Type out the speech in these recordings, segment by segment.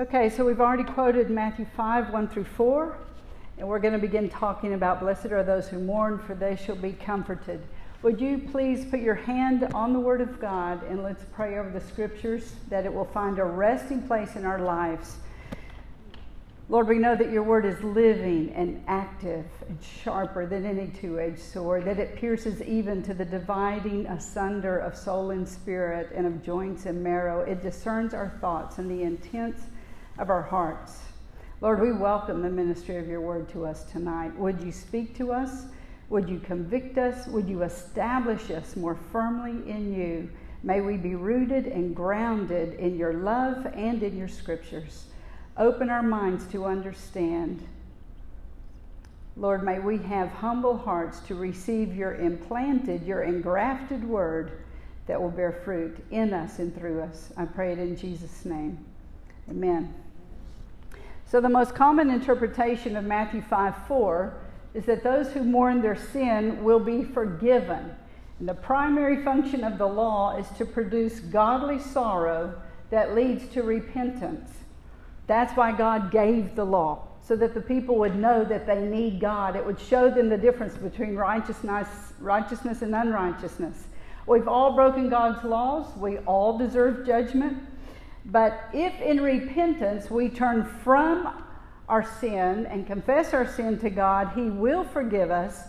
Okay, so we've already quoted Matthew 5 1 through 4, and we're going to begin talking about blessed are those who mourn, for they shall be comforted. Would you please put your hand on the Word of God and let's pray over the Scriptures that it will find a resting place in our lives. Lord, we know that your Word is living and active and sharper than any two edged sword, that it pierces even to the dividing asunder of soul and spirit and of joints and marrow. It discerns our thoughts and the intents of our hearts. Lord, we welcome the ministry of your Word to us tonight. Would you speak to us? Would you convict us? Would you establish us more firmly in you? May we be rooted and grounded in your love and in your scriptures. Open our minds to understand. Lord, may we have humble hearts to receive your implanted, your engrafted word that will bear fruit in us and through us. I pray it in Jesus' name. Amen. So, the most common interpretation of Matthew 5 4 is that those who mourn their sin will be forgiven. And the primary function of the law is to produce godly sorrow that leads to repentance. That's why God gave the law, so that the people would know that they need God. It would show them the difference between righteousness, righteousness and unrighteousness. We've all broken God's laws, we all deserve judgment. But if in repentance we turn from our sin and confess our sin to God, He will forgive us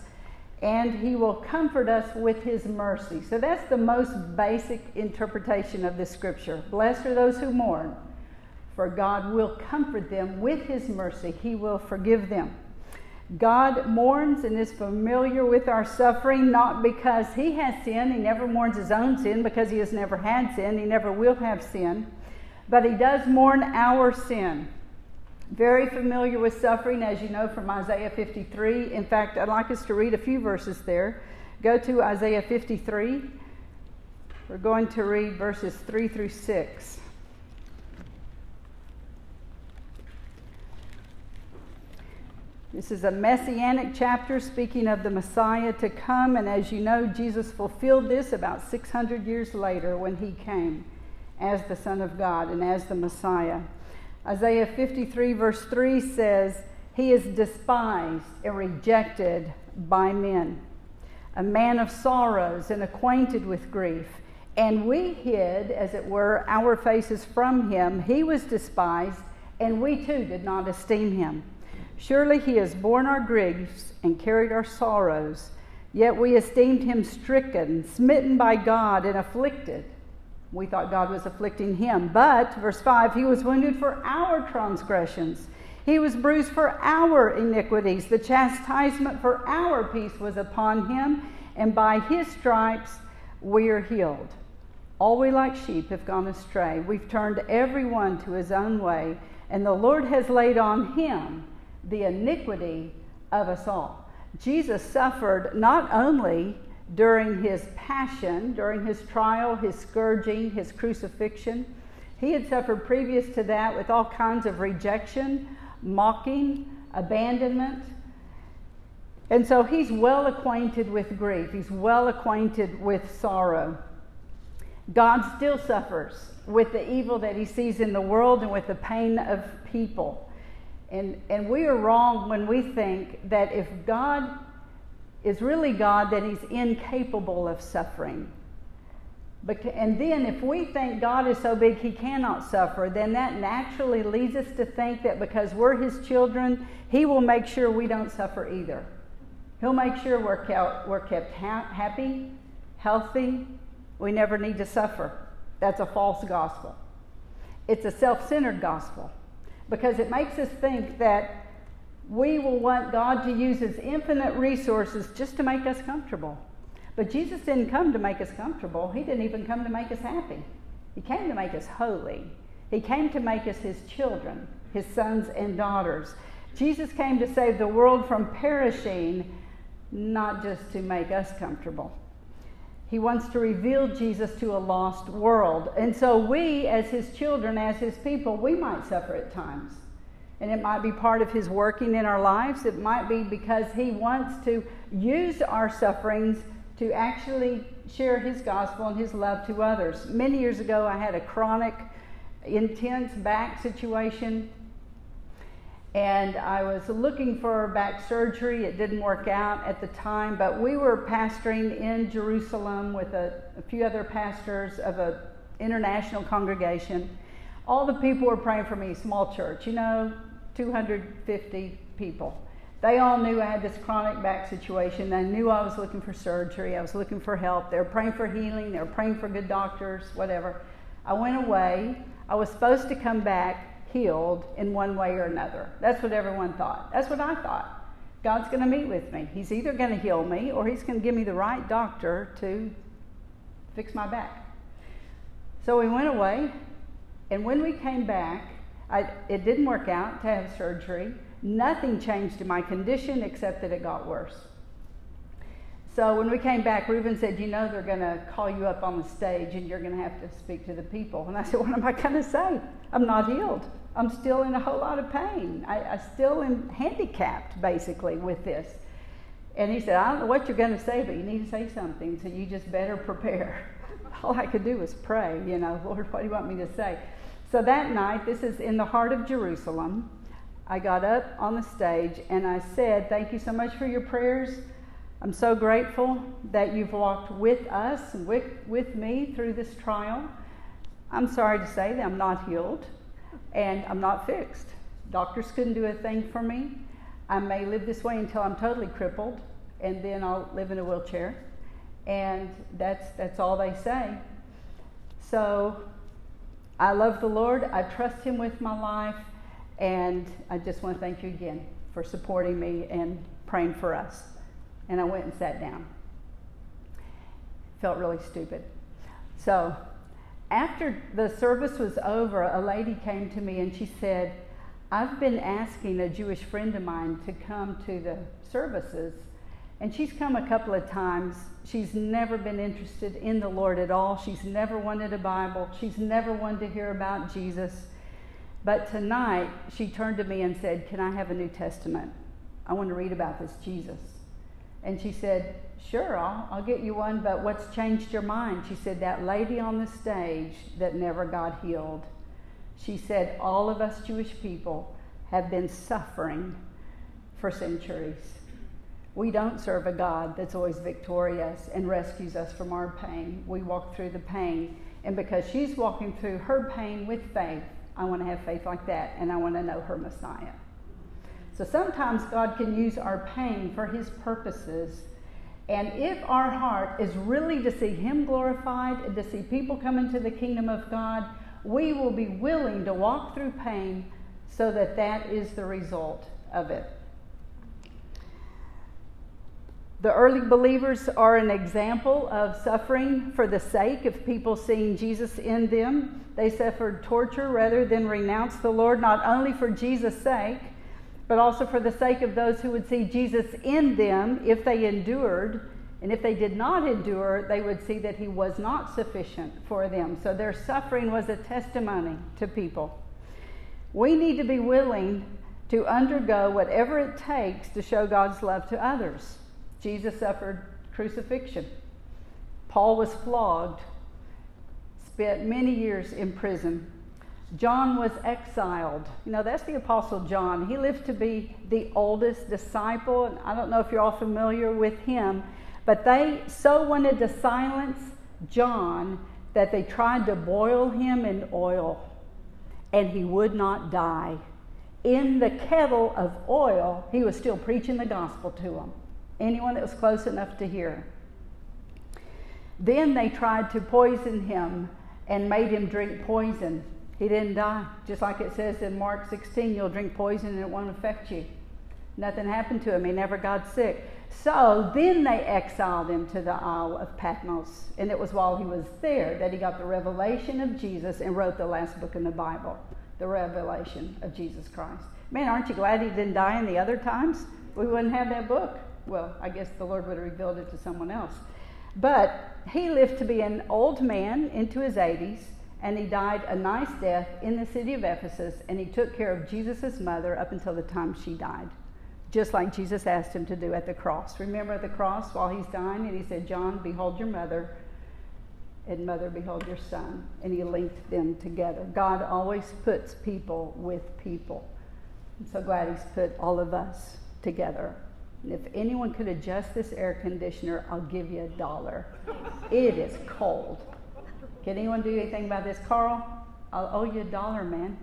and He will comfort us with His mercy. So that's the most basic interpretation of this scripture. Blessed are those who mourn, for God will comfort them with His mercy, He will forgive them. God mourns and is familiar with our suffering, not because He has sin. He never mourns His own sin because He has never had sin. He never will have sin. But He does mourn our sin very familiar with suffering, as you know from Isaiah 53. In fact, I'd like us to read a few verses there. Go to Isaiah 53. We're going to read verses 3 through 6. This is a messianic chapter speaking of the Messiah to come, and as you know, Jesus fulfilled this about 600 years later when he came as the Son of God and as the Messiah. Isaiah 53, verse 3 says, He is despised and rejected by men, a man of sorrows and acquainted with grief. And we hid, as it were, our faces from him. He was despised, and we too did not esteem him. Surely he has borne our griefs and carried our sorrows, yet we esteemed him stricken, smitten by God, and afflicted. We thought God was afflicting him. But, verse 5, he was wounded for our transgressions. He was bruised for our iniquities. The chastisement for our peace was upon him, and by his stripes we are healed. All we like sheep have gone astray. We've turned everyone to his own way, and the Lord has laid on him the iniquity of us all. Jesus suffered not only during his passion, during his trial, his scourging, his crucifixion. He had suffered previous to that with all kinds of rejection, mocking, abandonment. And so he's well acquainted with grief, he's well acquainted with sorrow. God still suffers with the evil that he sees in the world and with the pain of people. And, and we are wrong when we think that if God is really God that He's incapable of suffering. But, and then, if we think God is so big He cannot suffer, then that naturally leads us to think that because we're His children, He will make sure we don't suffer either. He'll make sure we're kept, we're kept ha- happy, healthy. We never need to suffer. That's a false gospel. It's a self centered gospel because it makes us think that we will want God to use his infinite resources just to make us comfortable. But Jesus didn't come to make us comfortable. He didn't even come to make us happy. He came to make us holy. He came to make us his children, his sons and daughters. Jesus came to save the world from perishing, not just to make us comfortable. He wants to reveal Jesus to a lost world. And so, we, as his children, as his people, we might suffer at times. And it might be part of His working in our lives. It might be because He wants to use our sufferings to actually share His gospel and His love to others. Many years ago, I had a chronic intense back situation. And I was looking for back surgery. It didn't work out at the time, but we were pastoring in Jerusalem with a, a few other pastors of an international congregation. All the people were praying for me, small church, you know, 250 people. They all knew I had this chronic back situation. They knew I was looking for surgery. I was looking for help. They were praying for healing. They were praying for good doctors, whatever. I went away. I was supposed to come back healed in one way or another. That's what everyone thought. That's what I thought. God's going to meet with me. He's either going to heal me or he's going to give me the right doctor to fix my back. So we went away, and when we came back, I, it didn't work out to have surgery. Nothing changed in my condition except that it got worse. So when we came back, Reuben said, You know, they're going to call you up on the stage and you're going to have to speak to the people. And I said, What am I going to say? I'm not healed. I'm still in a whole lot of pain. I, I still am handicapped, basically, with this. And he said, I don't know what you're going to say, but you need to say something, so you just better prepare. All I could do was pray, you know, Lord, what do you want me to say? So that night, this is in the heart of Jerusalem. I got up on the stage and I said, Thank you so much for your prayers. I'm so grateful that you've walked with us with, with me through this trial. I'm sorry to say that I'm not healed and I'm not fixed. Doctors couldn't do a thing for me. I may live this way until I'm totally crippled and then I'll live in a wheelchair. And that's, that's all they say. So I love the Lord. I trust Him with my life. And I just want to thank you again for supporting me and praying for us. And I went and sat down. Felt really stupid. So, after the service was over, a lady came to me and she said, I've been asking a Jewish friend of mine to come to the services, and she's come a couple of times. She's never been interested in the Lord at all. She's never wanted a Bible. She's never wanted to hear about Jesus. But tonight, she turned to me and said, Can I have a New Testament? I want to read about this Jesus. And she said, Sure, I'll, I'll get you one, but what's changed your mind? She said, That lady on the stage that never got healed. She said, All of us Jewish people have been suffering for centuries. We don't serve a God that's always victorious and rescues us from our pain. We walk through the pain. And because she's walking through her pain with faith, I want to have faith like that, and I want to know her Messiah. So sometimes God can use our pain for his purposes. And if our heart is really to see him glorified and to see people come into the kingdom of God, we will be willing to walk through pain so that that is the result of it. The early believers are an example of suffering for the sake of people seeing Jesus in them. They suffered torture rather than renounce the Lord, not only for Jesus' sake, but also for the sake of those who would see Jesus in them if they endured. And if they did not endure, they would see that he was not sufficient for them. So their suffering was a testimony to people. We need to be willing to undergo whatever it takes to show God's love to others. Jesus suffered crucifixion. Paul was flogged, spent many years in prison. John was exiled. You know, that's the Apostle John. He lived to be the oldest disciple, and I don't know if you're all familiar with him, but they so wanted to silence John that they tried to boil him in oil, and he would not die. In the kettle of oil, he was still preaching the gospel to them anyone that was close enough to hear. Then they tried to poison him and made him drink poison. He didn't die. Just like it says in Mark 16, you'll drink poison and it won't affect you. Nothing happened to him. He never got sick. So then they exiled him to the Isle of Patmos. And it was while he was there that he got the revelation of Jesus and wrote the last book in the Bible, the revelation of Jesus Christ. Man, aren't you glad he didn't die in the other times? We wouldn't have that book well, I guess the Lord would have revealed it to someone else. But he lived to be an old man into his 80s, and he died a nice death in the city of Ephesus, and he took care of Jesus' mother up until the time she died, just like Jesus asked him to do at the cross. Remember the cross while he's dying, and he said, John, behold your mother. and mother, behold your son. And he linked them together. God always puts people with people. I'm so glad he's put all of us together. And if anyone could adjust this air conditioner, I'll give you a dollar. It is cold. Can anyone do anything about this? Carl, I'll owe you a dollar, man.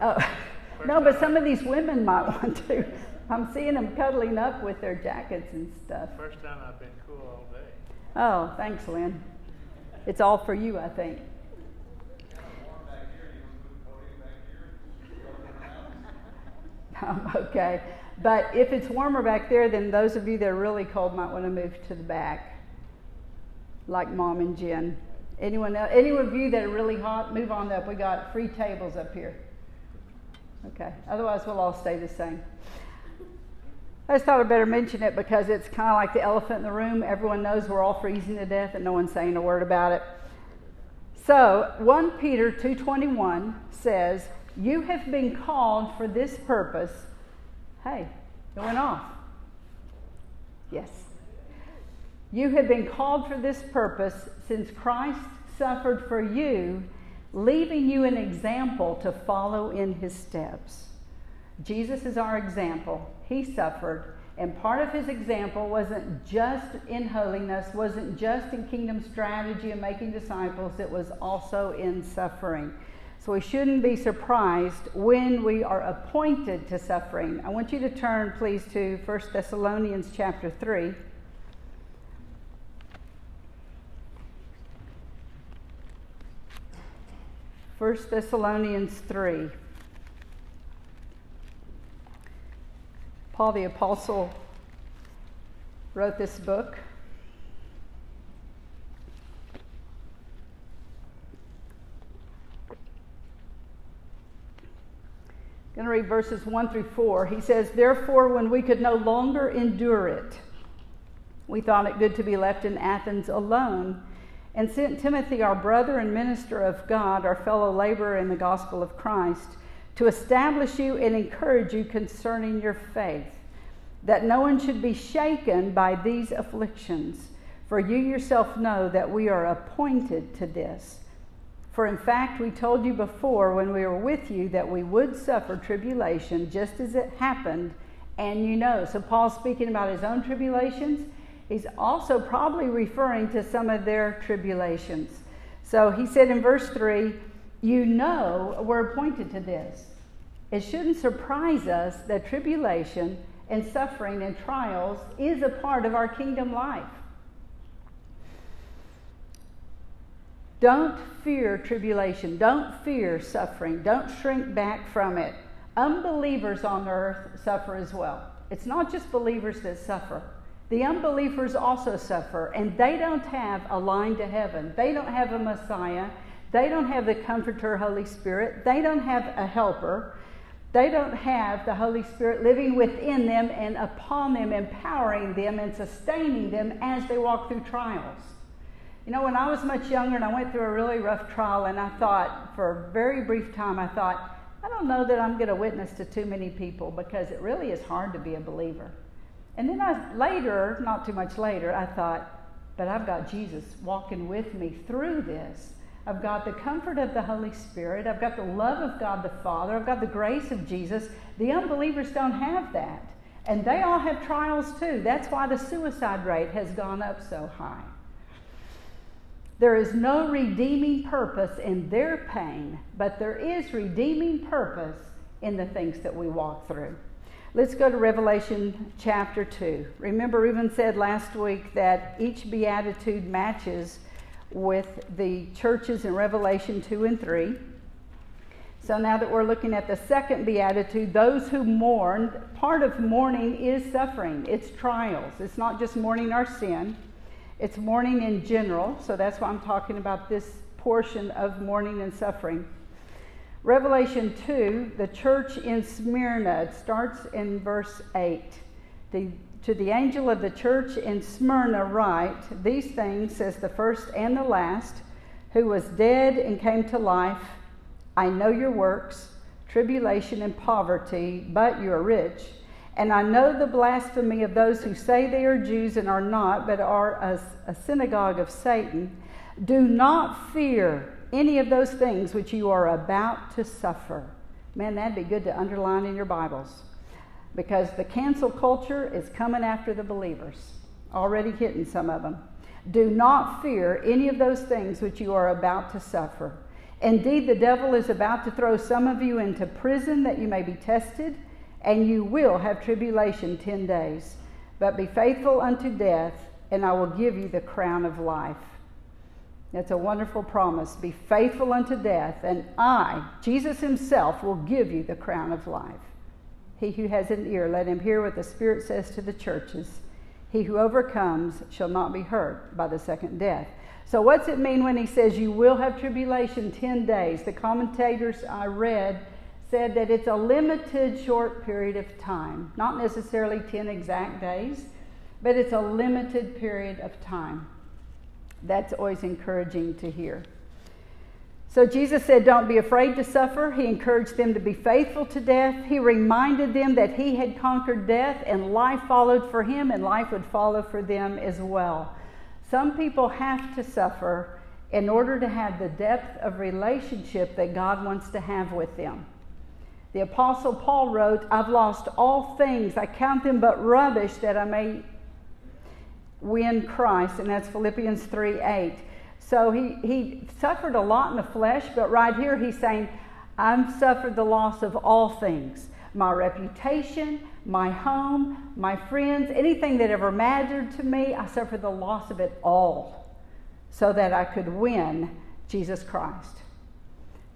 Oh, no, but some of these women might want to. I'm seeing them cuddling up with their jackets and stuff. First time I've been cool all day. Oh, thanks, Lynn. It's all for you, I think. Okay. But if it's warmer back there, then those of you that are really cold might want to move to the back, like Mom and Jen. Anyone else, any of you that are really hot, move on up. We got free tables up here. Okay. Otherwise, we'll all stay the same. I just thought I'd better mention it because it's kind of like the elephant in the room. Everyone knows we're all freezing to death and no one's saying a word about it. So, 1 Peter 2:21 says, "You have been called for this purpose." Hey, it went off. Yes. You have been called for this purpose since Christ suffered for you, leaving you an example to follow in his steps. Jesus is our example. He suffered. And part of his example wasn't just in holiness, wasn't just in kingdom strategy and making disciples, it was also in suffering. So we shouldn't be surprised when we are appointed to suffering. I want you to turn, please, to 1 Thessalonians chapter 3. First Thessalonians 3. Paul the Apostle wrote this book. I'm going to read verses 1 through 4. He says, Therefore, when we could no longer endure it, we thought it good to be left in Athens alone, and sent Timothy, our brother and minister of God, our fellow laborer in the gospel of Christ to establish you and encourage you concerning your faith, that no one should be shaken by these afflictions. For you yourself know that we are appointed to this. For in fact, we told you before when we were with you that we would suffer tribulation just as it happened, and you know. So, Paul's speaking about his own tribulations. He's also probably referring to some of their tribulations. So, he said in verse 3 you know we're appointed to this. It shouldn't surprise us that tribulation and suffering and trials is a part of our kingdom life. Don't fear tribulation. Don't fear suffering. Don't shrink back from it. Unbelievers on earth suffer as well. It's not just believers that suffer. The unbelievers also suffer, and they don't have a line to heaven. They don't have a Messiah. They don't have the Comforter, Holy Spirit. They don't have a helper. They don't have the Holy Spirit living within them and upon them, empowering them and sustaining them as they walk through trials. You know, when I was much younger and I went through a really rough trial, and I thought, for a very brief time, I thought, I don't know that I'm going to witness to too many people because it really is hard to be a believer. And then I later, not too much later, I thought, but I've got Jesus walking with me through this. I've got the comfort of the Holy Spirit. I've got the love of God the Father. I've got the grace of Jesus. The unbelievers don't have that. And they all have trials too. That's why the suicide rate has gone up so high. There is no redeeming purpose in their pain, but there is redeeming purpose in the things that we walk through. Let's go to Revelation chapter 2. Remember, Reuben said last week that each beatitude matches with the churches in Revelation 2 and 3. So now that we're looking at the second beatitude, those who mourn, part of mourning is suffering, it's trials. It's not just mourning our sin, it's mourning in general. So that's why I'm talking about this portion of mourning and suffering. Revelation 2, the church in Smyrna, it starts in verse 8. The to the angel of the church in Smyrna, write These things says the first and the last, who was dead and came to life. I know your works, tribulation and poverty, but you are rich. And I know the blasphemy of those who say they are Jews and are not, but are a, a synagogue of Satan. Do not fear any of those things which you are about to suffer. Man, that'd be good to underline in your Bibles because the cancel culture is coming after the believers, already hitting some of them. Do not fear any of those things which you are about to suffer. Indeed, the devil is about to throw some of you into prison that you may be tested, and you will have tribulation ten days. But be faithful unto death, and I will give you the crown of life. That's a wonderful promise. Be faithful unto death, and I, Jesus Himself, will give you the crown of life. He who has an ear, let him hear what the Spirit says to the churches. He who overcomes shall not be hurt by the second death. So, what's it mean when he says you will have tribulation 10 days? The commentators I read said that it's a limited short period of time, not necessarily 10 exact days, but it's a limited period of time. That's always encouraging to hear. So Jesus said, Don't be afraid to suffer. He encouraged them to be faithful to death. He reminded them that he had conquered death and life followed for him and life would follow for them as well. Some people have to suffer in order to have the depth of relationship that God wants to have with them. The Apostle Paul wrote, I've lost all things. I count them but rubbish that I may win Christ. And that's Philippians 3 8. So he, he suffered a lot in the flesh, but right here he's saying, I've suffered the loss of all things my reputation, my home, my friends, anything that ever mattered to me, I suffered the loss of it all so that I could win Jesus Christ.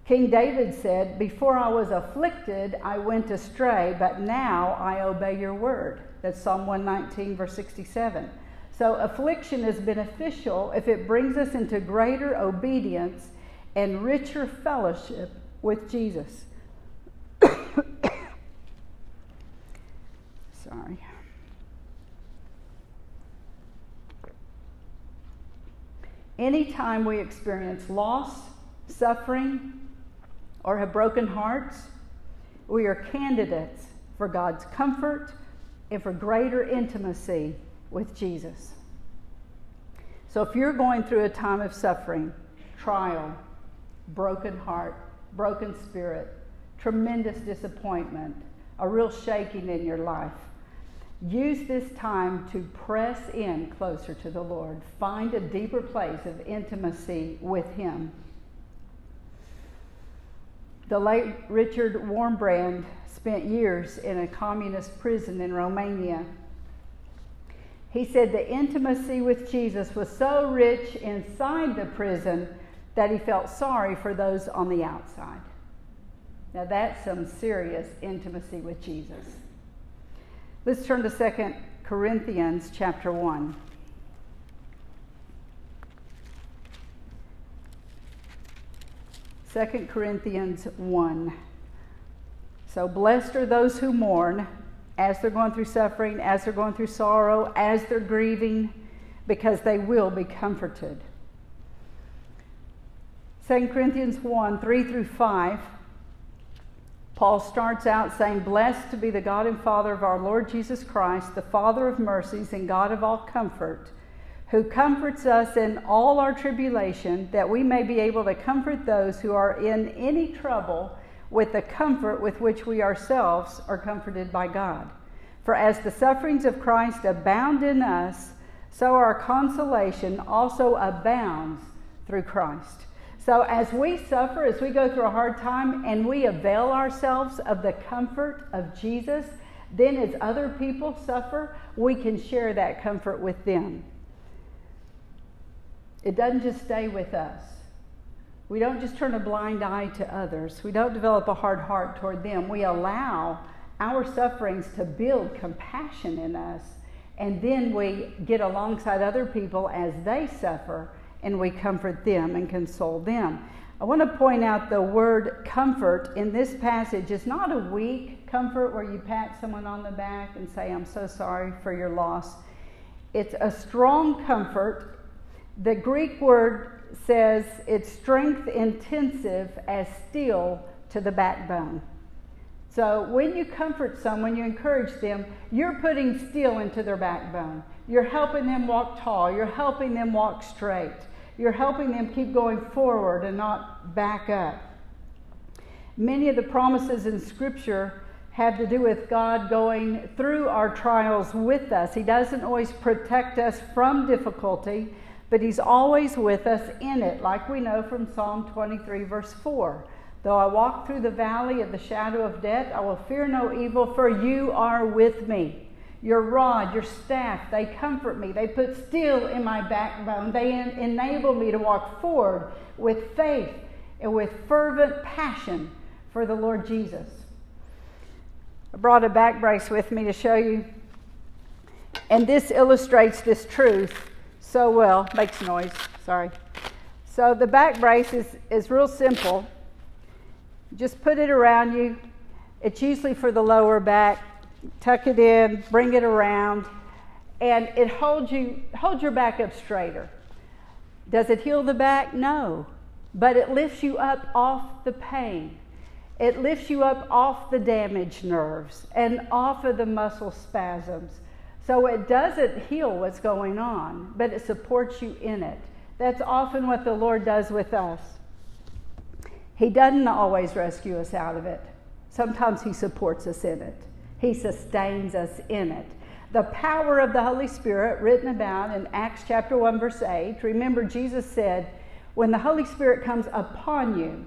King David said, Before I was afflicted, I went astray, but now I obey your word. That's Psalm 119, verse 67. So, affliction is beneficial if it brings us into greater obedience and richer fellowship with Jesus. Sorry. Anytime we experience loss, suffering, or have broken hearts, we are candidates for God's comfort and for greater intimacy with Jesus. So if you're going through a time of suffering, trial, broken heart, broken spirit, tremendous disappointment, a real shaking in your life, use this time to press in closer to the Lord. Find a deeper place of intimacy with Him. The late Richard Wurmbrand spent years in a communist prison in Romania he said the intimacy with Jesus was so rich inside the prison that he felt sorry for those on the outside. Now, that's some serious intimacy with Jesus. Let's turn to 2 Corinthians chapter 1. Second Corinthians 1. So, blessed are those who mourn as they're going through suffering, as they're going through sorrow, as they're grieving, because they will be comforted. 2 Corinthians 1 3 through 5, Paul starts out saying, Blessed to be the God and Father of our Lord Jesus Christ, the Father of mercies and God of all comfort, who comforts us in all our tribulation, that we may be able to comfort those who are in any trouble with the comfort with which we ourselves are comforted by God. For as the sufferings of Christ abound in us, so our consolation also abounds through Christ. So as we suffer, as we go through a hard time, and we avail ourselves of the comfort of Jesus, then as other people suffer, we can share that comfort with them. It doesn't just stay with us. We don't just turn a blind eye to others. We don't develop a hard heart toward them. We allow our sufferings to build compassion in us. And then we get alongside other people as they suffer and we comfort them and console them. I want to point out the word comfort in this passage is not a weak comfort where you pat someone on the back and say, I'm so sorry for your loss. It's a strong comfort. The Greek word says it's strength intensive as steel to the backbone. So when you comfort someone, you encourage them, you're putting steel into their backbone. You're helping them walk tall. You're helping them walk straight. You're helping them keep going forward and not back up. Many of the promises in Scripture have to do with God going through our trials with us. He doesn't always protect us from difficulty, but He's always with us in it, like we know from Psalm 23, verse 4. Though I walk through the valley of the shadow of death, I will fear no evil, for you are with me. Your rod, your staff, they comfort me. They put steel in my backbone. They en- enable me to walk forward with faith and with fervent passion for the Lord Jesus. I brought a back brace with me to show you. And this illustrates this truth so well. Makes noise, sorry. So the back brace is, is real simple. Just put it around you. It's usually for the lower back. Tuck it in, bring it around, and it holds you holds your back up straighter. Does it heal the back? No. But it lifts you up off the pain. It lifts you up off the damaged nerves and off of the muscle spasms. So it doesn't heal what's going on, but it supports you in it. That's often what the Lord does with us. He doesn't always rescue us out of it. Sometimes He supports us in it, He sustains us in it. The power of the Holy Spirit, written about in Acts chapter 1, verse 8. Remember, Jesus said, When the Holy Spirit comes upon you,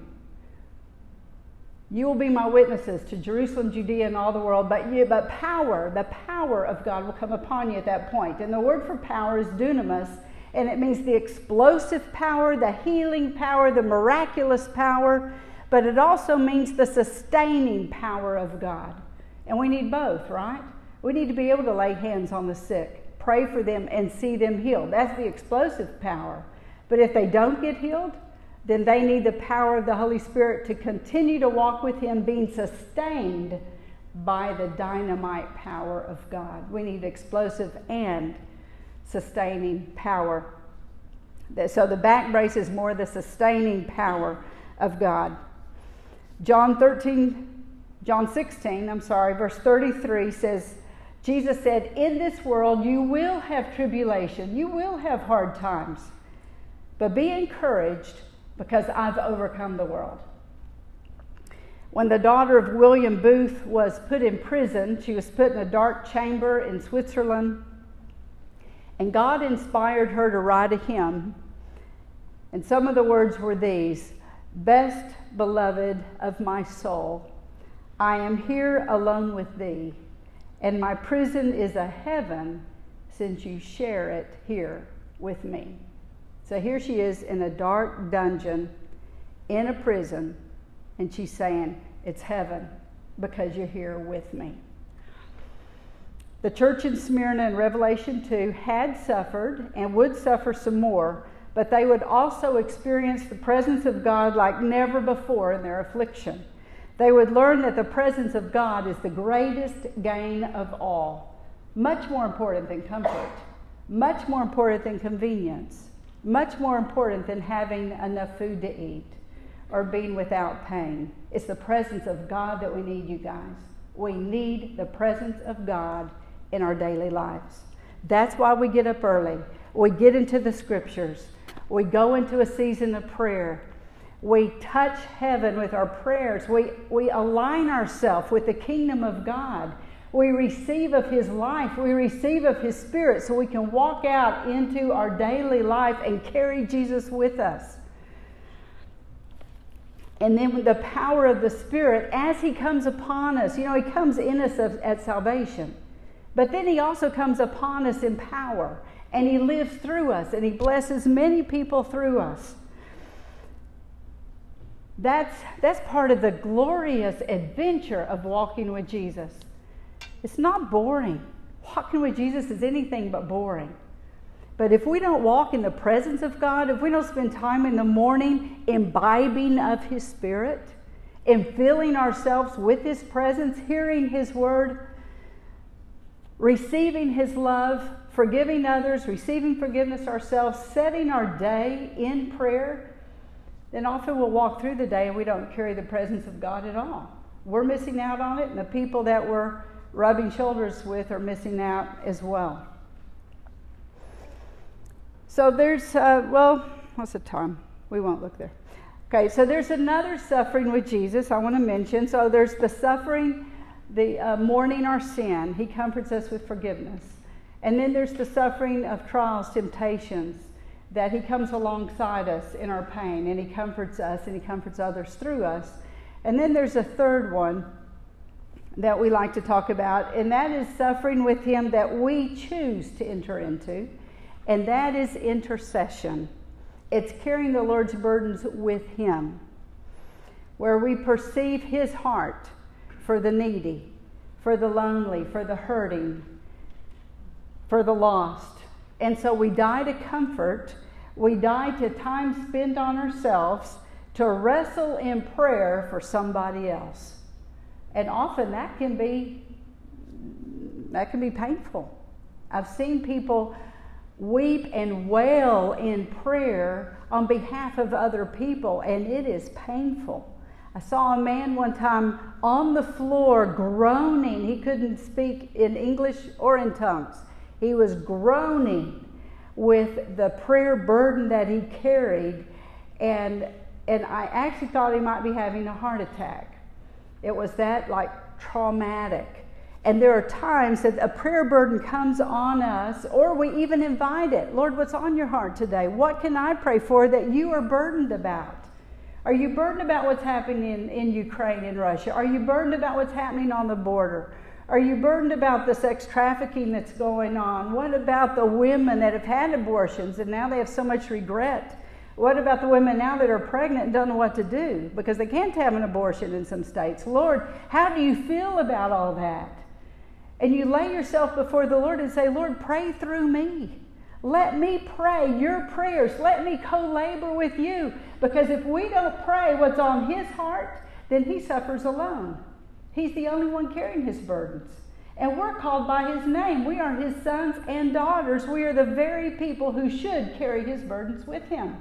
you will be my witnesses to Jerusalem, Judea, and all the world. But, you, but power, the power of God will come upon you at that point. And the word for power is dunamis, and it means the explosive power, the healing power, the miraculous power, but it also means the sustaining power of God. And we need both, right? We need to be able to lay hands on the sick, pray for them, and see them healed. That's the explosive power. But if they don't get healed, then they need the power of the Holy Spirit to continue to walk with Him, being sustained by the dynamite power of God. We need explosive and sustaining power. So the back brace is more the sustaining power of God. John 13, John 16, I'm sorry, verse 33 says, Jesus said, In this world you will have tribulation, you will have hard times, but be encouraged because I've overcome the world. When the daughter of William Booth was put in prison, she was put in a dark chamber in Switzerland, and God inspired her to write a hymn. And some of the words were these Best beloved of my soul, I am here alone with thee, and my prison is a heaven since you share it here with me. So here she is in a dark dungeon in a prison, and she's saying, It's heaven because you're here with me. The church in Smyrna in Revelation 2 had suffered and would suffer some more, but they would also experience the presence of God like never before in their affliction. They would learn that the presence of God is the greatest gain of all, much more important than comfort, much more important than convenience much more important than having enough food to eat or being without pain. It's the presence of God that we need, you guys. We need the presence of God in our daily lives. That's why we get up early. We get into the scriptures. We go into a season of prayer. We touch heaven with our prayers. We, we align ourselves with the kingdom of God. We receive of His life, we receive of His Spirit, so we can walk out into our daily life and carry Jesus with us. And then the power of the Spirit, as He comes upon us, you know, He comes in us at salvation, but then He also comes upon us in power, and He lives through us, and He blesses many people through us. That's, that's part of the glorious adventure of walking with Jesus. It's not boring. Walking with Jesus is anything but boring. But if we don't walk in the presence of God, if we don't spend time in the morning imbibing of His Spirit and filling ourselves with His presence, hearing His word, receiving His love, forgiving others, receiving forgiveness ourselves, setting our day in prayer, then often we'll walk through the day and we don't carry the presence of God at all. We're missing out on it, and the people that we're rubbing shoulders with are missing out as well. So there's, uh, well, what's the time? We won't look there. Okay, so there's another suffering with Jesus I want to mention. So there's the suffering, the uh, mourning our sin. He comforts us with forgiveness. And then there's the suffering of trials, temptations, that He comes alongside us in our pain and He comforts us and He comforts others through us. And then there's a third one that we like to talk about, and that is suffering with Him that we choose to enter into, and that is intercession. It's carrying the Lord's burdens with Him, where we perceive His heart for the needy, for the lonely, for the hurting, for the lost. And so we die to comfort, we die to time spent on ourselves to wrestle in prayer for somebody else. And often that can be that can be painful. I've seen people weep and wail in prayer on behalf of other people, and it is painful. I saw a man one time on the floor groaning. He couldn't speak in English or in tongues. He was groaning with the prayer burden that he carried, and, and I actually thought he might be having a heart attack. It was that like traumatic. And there are times that a prayer burden comes on us, or we even invite it. Lord, what's on your heart today? What can I pray for that you are burdened about? Are you burdened about what's happening in, in Ukraine and Russia? Are you burdened about what's happening on the border? Are you burdened about the sex trafficking that's going on? What about the women that have had abortions and now they have so much regret? What about the women now that are pregnant and don't know what to do because they can't have an abortion in some states? Lord, how do you feel about all that? And you lay yourself before the Lord and say, Lord, pray through me. Let me pray your prayers. Let me co labor with you. Because if we don't pray what's on his heart, then he suffers alone. He's the only one carrying his burdens. And we're called by his name. We are his sons and daughters. We are the very people who should carry his burdens with him.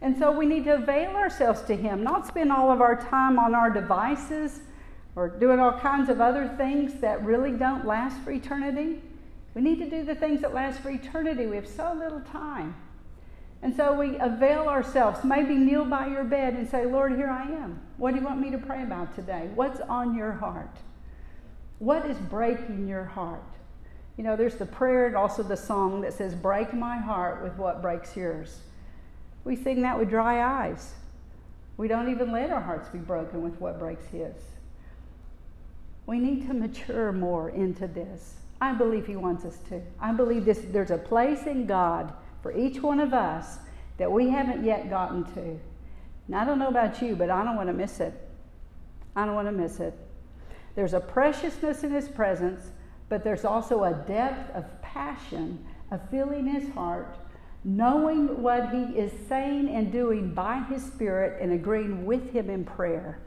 And so we need to avail ourselves to Him, not spend all of our time on our devices or doing all kinds of other things that really don't last for eternity. We need to do the things that last for eternity. We have so little time. And so we avail ourselves, maybe kneel by your bed and say, Lord, here I am. What do you want me to pray about today? What's on your heart? What is breaking your heart? You know, there's the prayer and also the song that says, Break my heart with what breaks yours. We sing that with dry eyes. We don't even let our hearts be broken with what breaks His. We need to mature more into this. I believe He wants us to. I believe this, there's a place in God for each one of us that we haven't yet gotten to. And I don't know about you, but I don't want to miss it. I don't want to miss it. There's a preciousness in His presence, but there's also a depth of passion, of filling His heart knowing what He is saying and doing by His Spirit and agreeing with Him in prayer.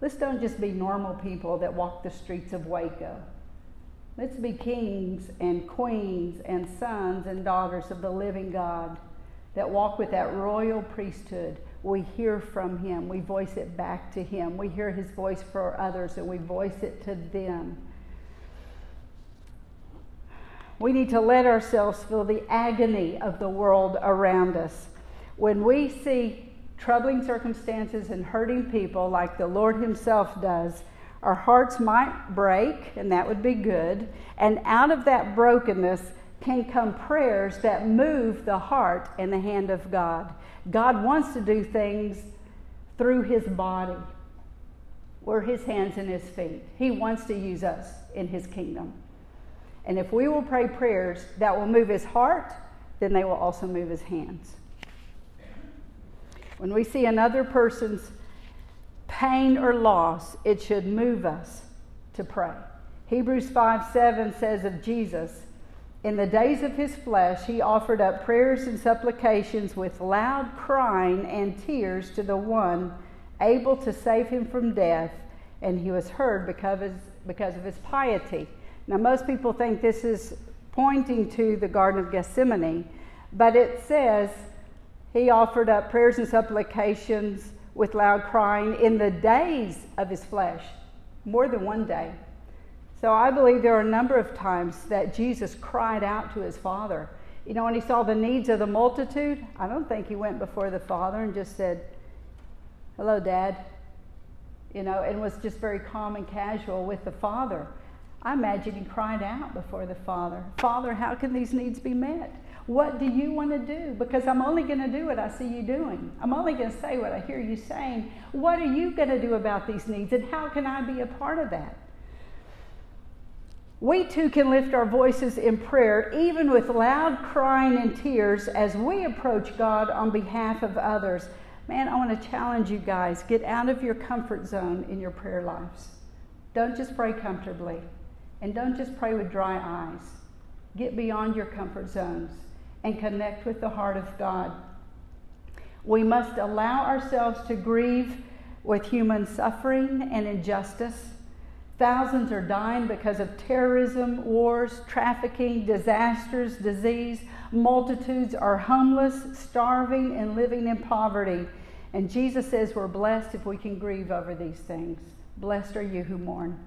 Let's don't just be normal people that walk the streets of Waco. Let's be kings and queens and sons and daughters of the living God that walk with that royal priesthood. We hear from Him, we voice it back to Him, we hear His voice for others, and we voice it to them. We need to let ourselves feel the agony of the world around us. When we see troubling circumstances and hurting people like the Lord Himself does, our hearts might break, and that would be good. And out of that brokenness can come prayers that move the heart and the hand of God. God wants to do things through His body. We're His hands and His feet. He wants to use us in His kingdom. And if we will pray prayers that will move his heart, then they will also move his hands. When we see another person's pain or loss, it should move us to pray. Hebrews 5 7 says of Jesus, In the days of his flesh, he offered up prayers and supplications with loud crying and tears to the one able to save him from death, and he was heard because of his, because of his piety. Now, most people think this is pointing to the Garden of Gethsemane, but it says he offered up prayers and supplications with loud crying in the days of his flesh, more than one day. So I believe there are a number of times that Jesus cried out to his Father. You know, when he saw the needs of the multitude, I don't think he went before the Father and just said, Hello, Dad. You know, and was just very calm and casual with the Father. I imagine he cried out before the Father Father, how can these needs be met? What do you want to do? Because I'm only going to do what I see you doing. I'm only going to say what I hear you saying. What are you going to do about these needs, and how can I be a part of that? We too can lift our voices in prayer, even with loud crying and tears, as we approach God on behalf of others. Man, I want to challenge you guys get out of your comfort zone in your prayer lives. Don't just pray comfortably, and don't just pray with dry eyes. Get beyond your comfort zones and connect with the heart of God. We must allow ourselves to grieve with human suffering and injustice. Thousands are dying because of terrorism, wars, trafficking, disasters, disease. Multitudes are homeless, starving, and living in poverty. And Jesus says we're blessed if we can grieve over these things. Blessed are you who mourn.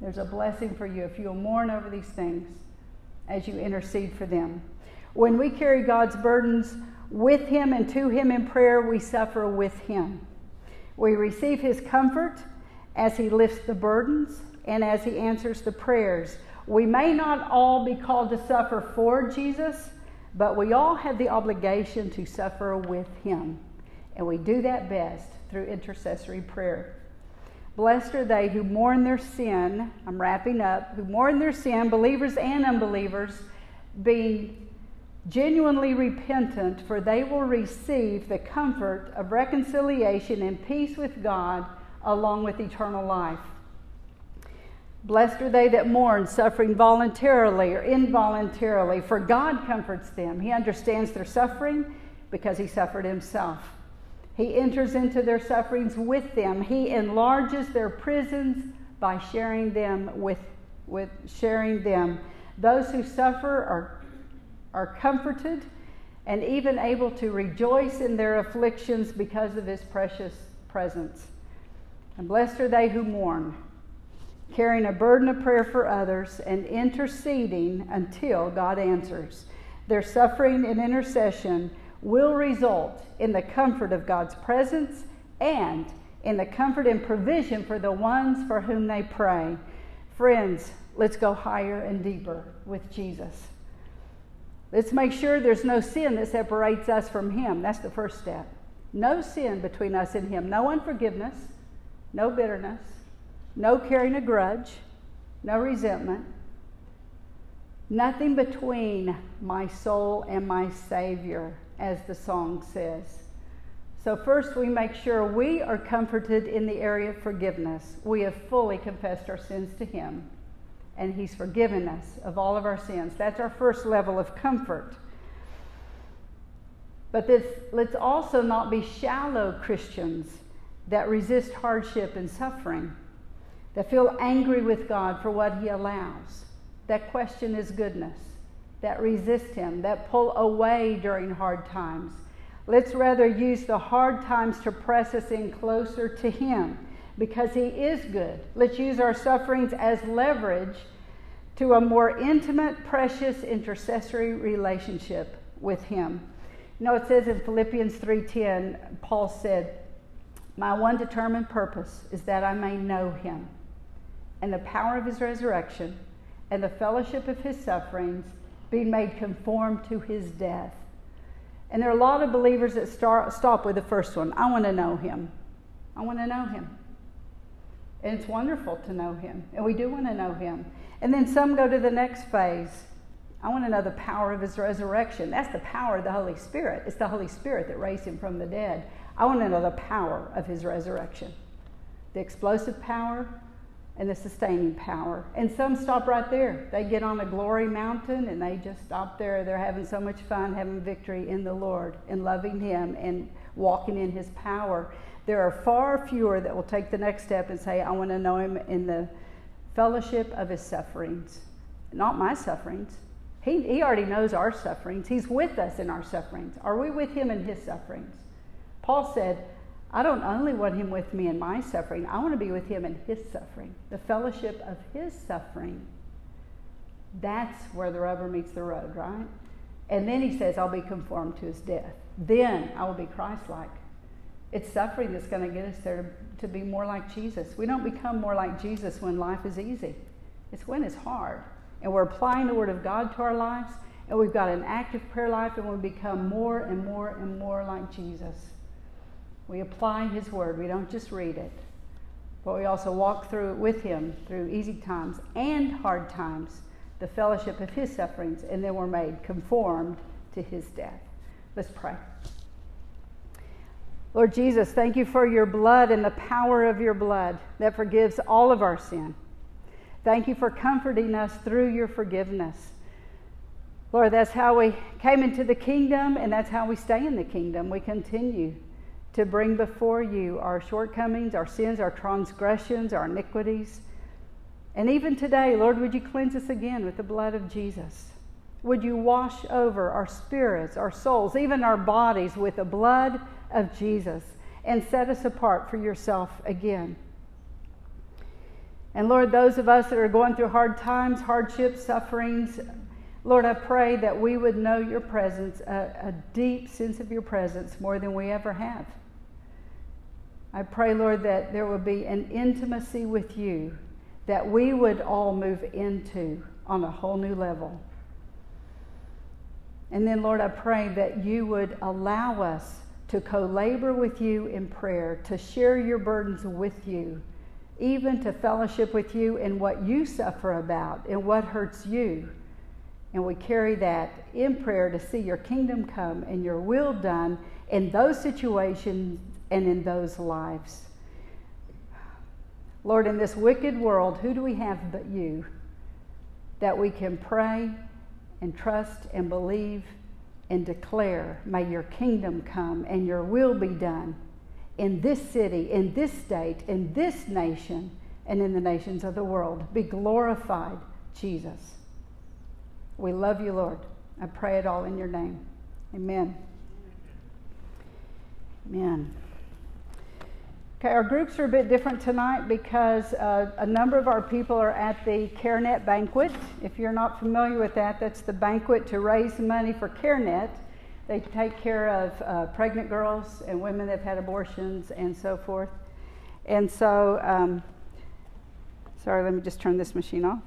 There's a blessing for you if you'll mourn over these things as you intercede for them. When we carry God's burdens with Him and to Him in prayer, we suffer with Him. We receive His comfort as He lifts the burdens and as He answers the prayers. We may not all be called to suffer for Jesus, but we all have the obligation to suffer with Him. And we do that best through intercessory prayer. Blessed are they who mourn their sin. I'm wrapping up. Who mourn their sin, believers and unbelievers, being genuinely repentant, for they will receive the comfort of reconciliation and peace with God along with eternal life. Blessed are they that mourn, suffering voluntarily or involuntarily, for God comforts them. He understands their suffering because He suffered Himself. He enters into their sufferings with them. He enlarges their prisons by sharing them with, with sharing them. Those who suffer are are comforted and even able to rejoice in their afflictions because of his precious presence. And blessed are they who mourn, carrying a burden of prayer for others and interceding until God answers. Their suffering and intercession will result in the comfort of God's presence and in the comfort and provision for the ones for whom they pray. Friends, let's go higher and deeper with Jesus. Let's make sure there's no sin that separates us from Him. That's the first step. No sin between us and Him. No unforgiveness, no bitterness, no carrying a grudge, no resentment. Nothing between my soul and my Savior, as the song says. So, first, we make sure we are comforted in the area of forgiveness. We have fully confessed our sins to Him and He's forgiven us of all of our sins. That's our first level of comfort. But this, let's also not be shallow Christians that resist hardship and suffering, that feel angry with God for what He allows, that question His goodness, that resist Him, that pull away during hard times. Let's rather use the hard times to press us in closer to Him because He is good. Let's use our sufferings as leverage to a more intimate, precious intercessory relationship with Him. You know, it says in Philippians 3:10, Paul said, "My one determined purpose is that I may know Him, and the power of His resurrection, and the fellowship of His sufferings, being made conformed to His death." And there are a lot of believers that start, stop with the first one. I want to know Him. I want to know Him. And it's wonderful to know Him, and we do want to know Him. And then some go to the next phase. I want to know the power of His resurrection. That's the power of the Holy Spirit. It's the Holy Spirit that raised Him from the dead. I want to know the power of His resurrection the explosive power and the sustaining power. And some stop right there. They get on a glory mountain and they just stop there. They're having so much fun having victory in the Lord and loving Him and walking in His power. There are far fewer that will take the next step and say, I want to know him in the fellowship of his sufferings, not my sufferings. He, he already knows our sufferings. He's with us in our sufferings. Are we with him in his sufferings? Paul said, I don't only want him with me in my suffering, I want to be with him in his suffering, the fellowship of his suffering. That's where the rubber meets the road, right? And then he says, I'll be conformed to his death. Then I will be Christ like. It's suffering that's going to get us there to, to be more like Jesus. We don't become more like Jesus when life is easy, it's when it's hard. And we're applying the Word of God to our lives, and we've got an active prayer life, and we become more and more and more like Jesus. We apply His Word, we don't just read it, but we also walk through it with Him through easy times and hard times, the fellowship of His sufferings, and then we're made conformed to His death. Let's pray. Lord Jesus, thank you for your blood and the power of your blood that forgives all of our sin. Thank you for comforting us through your forgiveness. Lord, that's how we came into the kingdom, and that's how we stay in the kingdom. We continue to bring before you our shortcomings, our sins, our transgressions, our iniquities. And even today, Lord, would you cleanse us again with the blood of Jesus? Would you wash over our spirits, our souls, even our bodies with the blood of Jesus and set us apart for yourself again? And Lord, those of us that are going through hard times, hardships, sufferings, Lord, I pray that we would know your presence, a, a, deep sense of your presence more than we ever have. I pray, Lord, that there would be an intimacy with you that we would all move into on a whole new level. And then, Lord, I pray that you would allow us to co labor with you in prayer, to share your burdens with you, even to fellowship with you in what you suffer about and what hurts you. And we carry that in prayer to see your kingdom come and your will done in those situations and in those lives. Lord, in this wicked world, who do we have but you that we can pray and trust and believe and declare, may your kingdom come and your will be done in this city, in this state, in this nation, and in the nations of the world. Be glorified, Jesus. We love you, Lord. I pray it all in your name. Amen. Amen. Okay, our groups are a bit different tonight because uh, a number of our people are at the CareNet banquet. If you're not familiar with that, that's the banquet to raise money for CareNet. They take care of uh, pregnant girls and women that have had abortions and so forth. And so, um, sorry, let me just turn this machine off.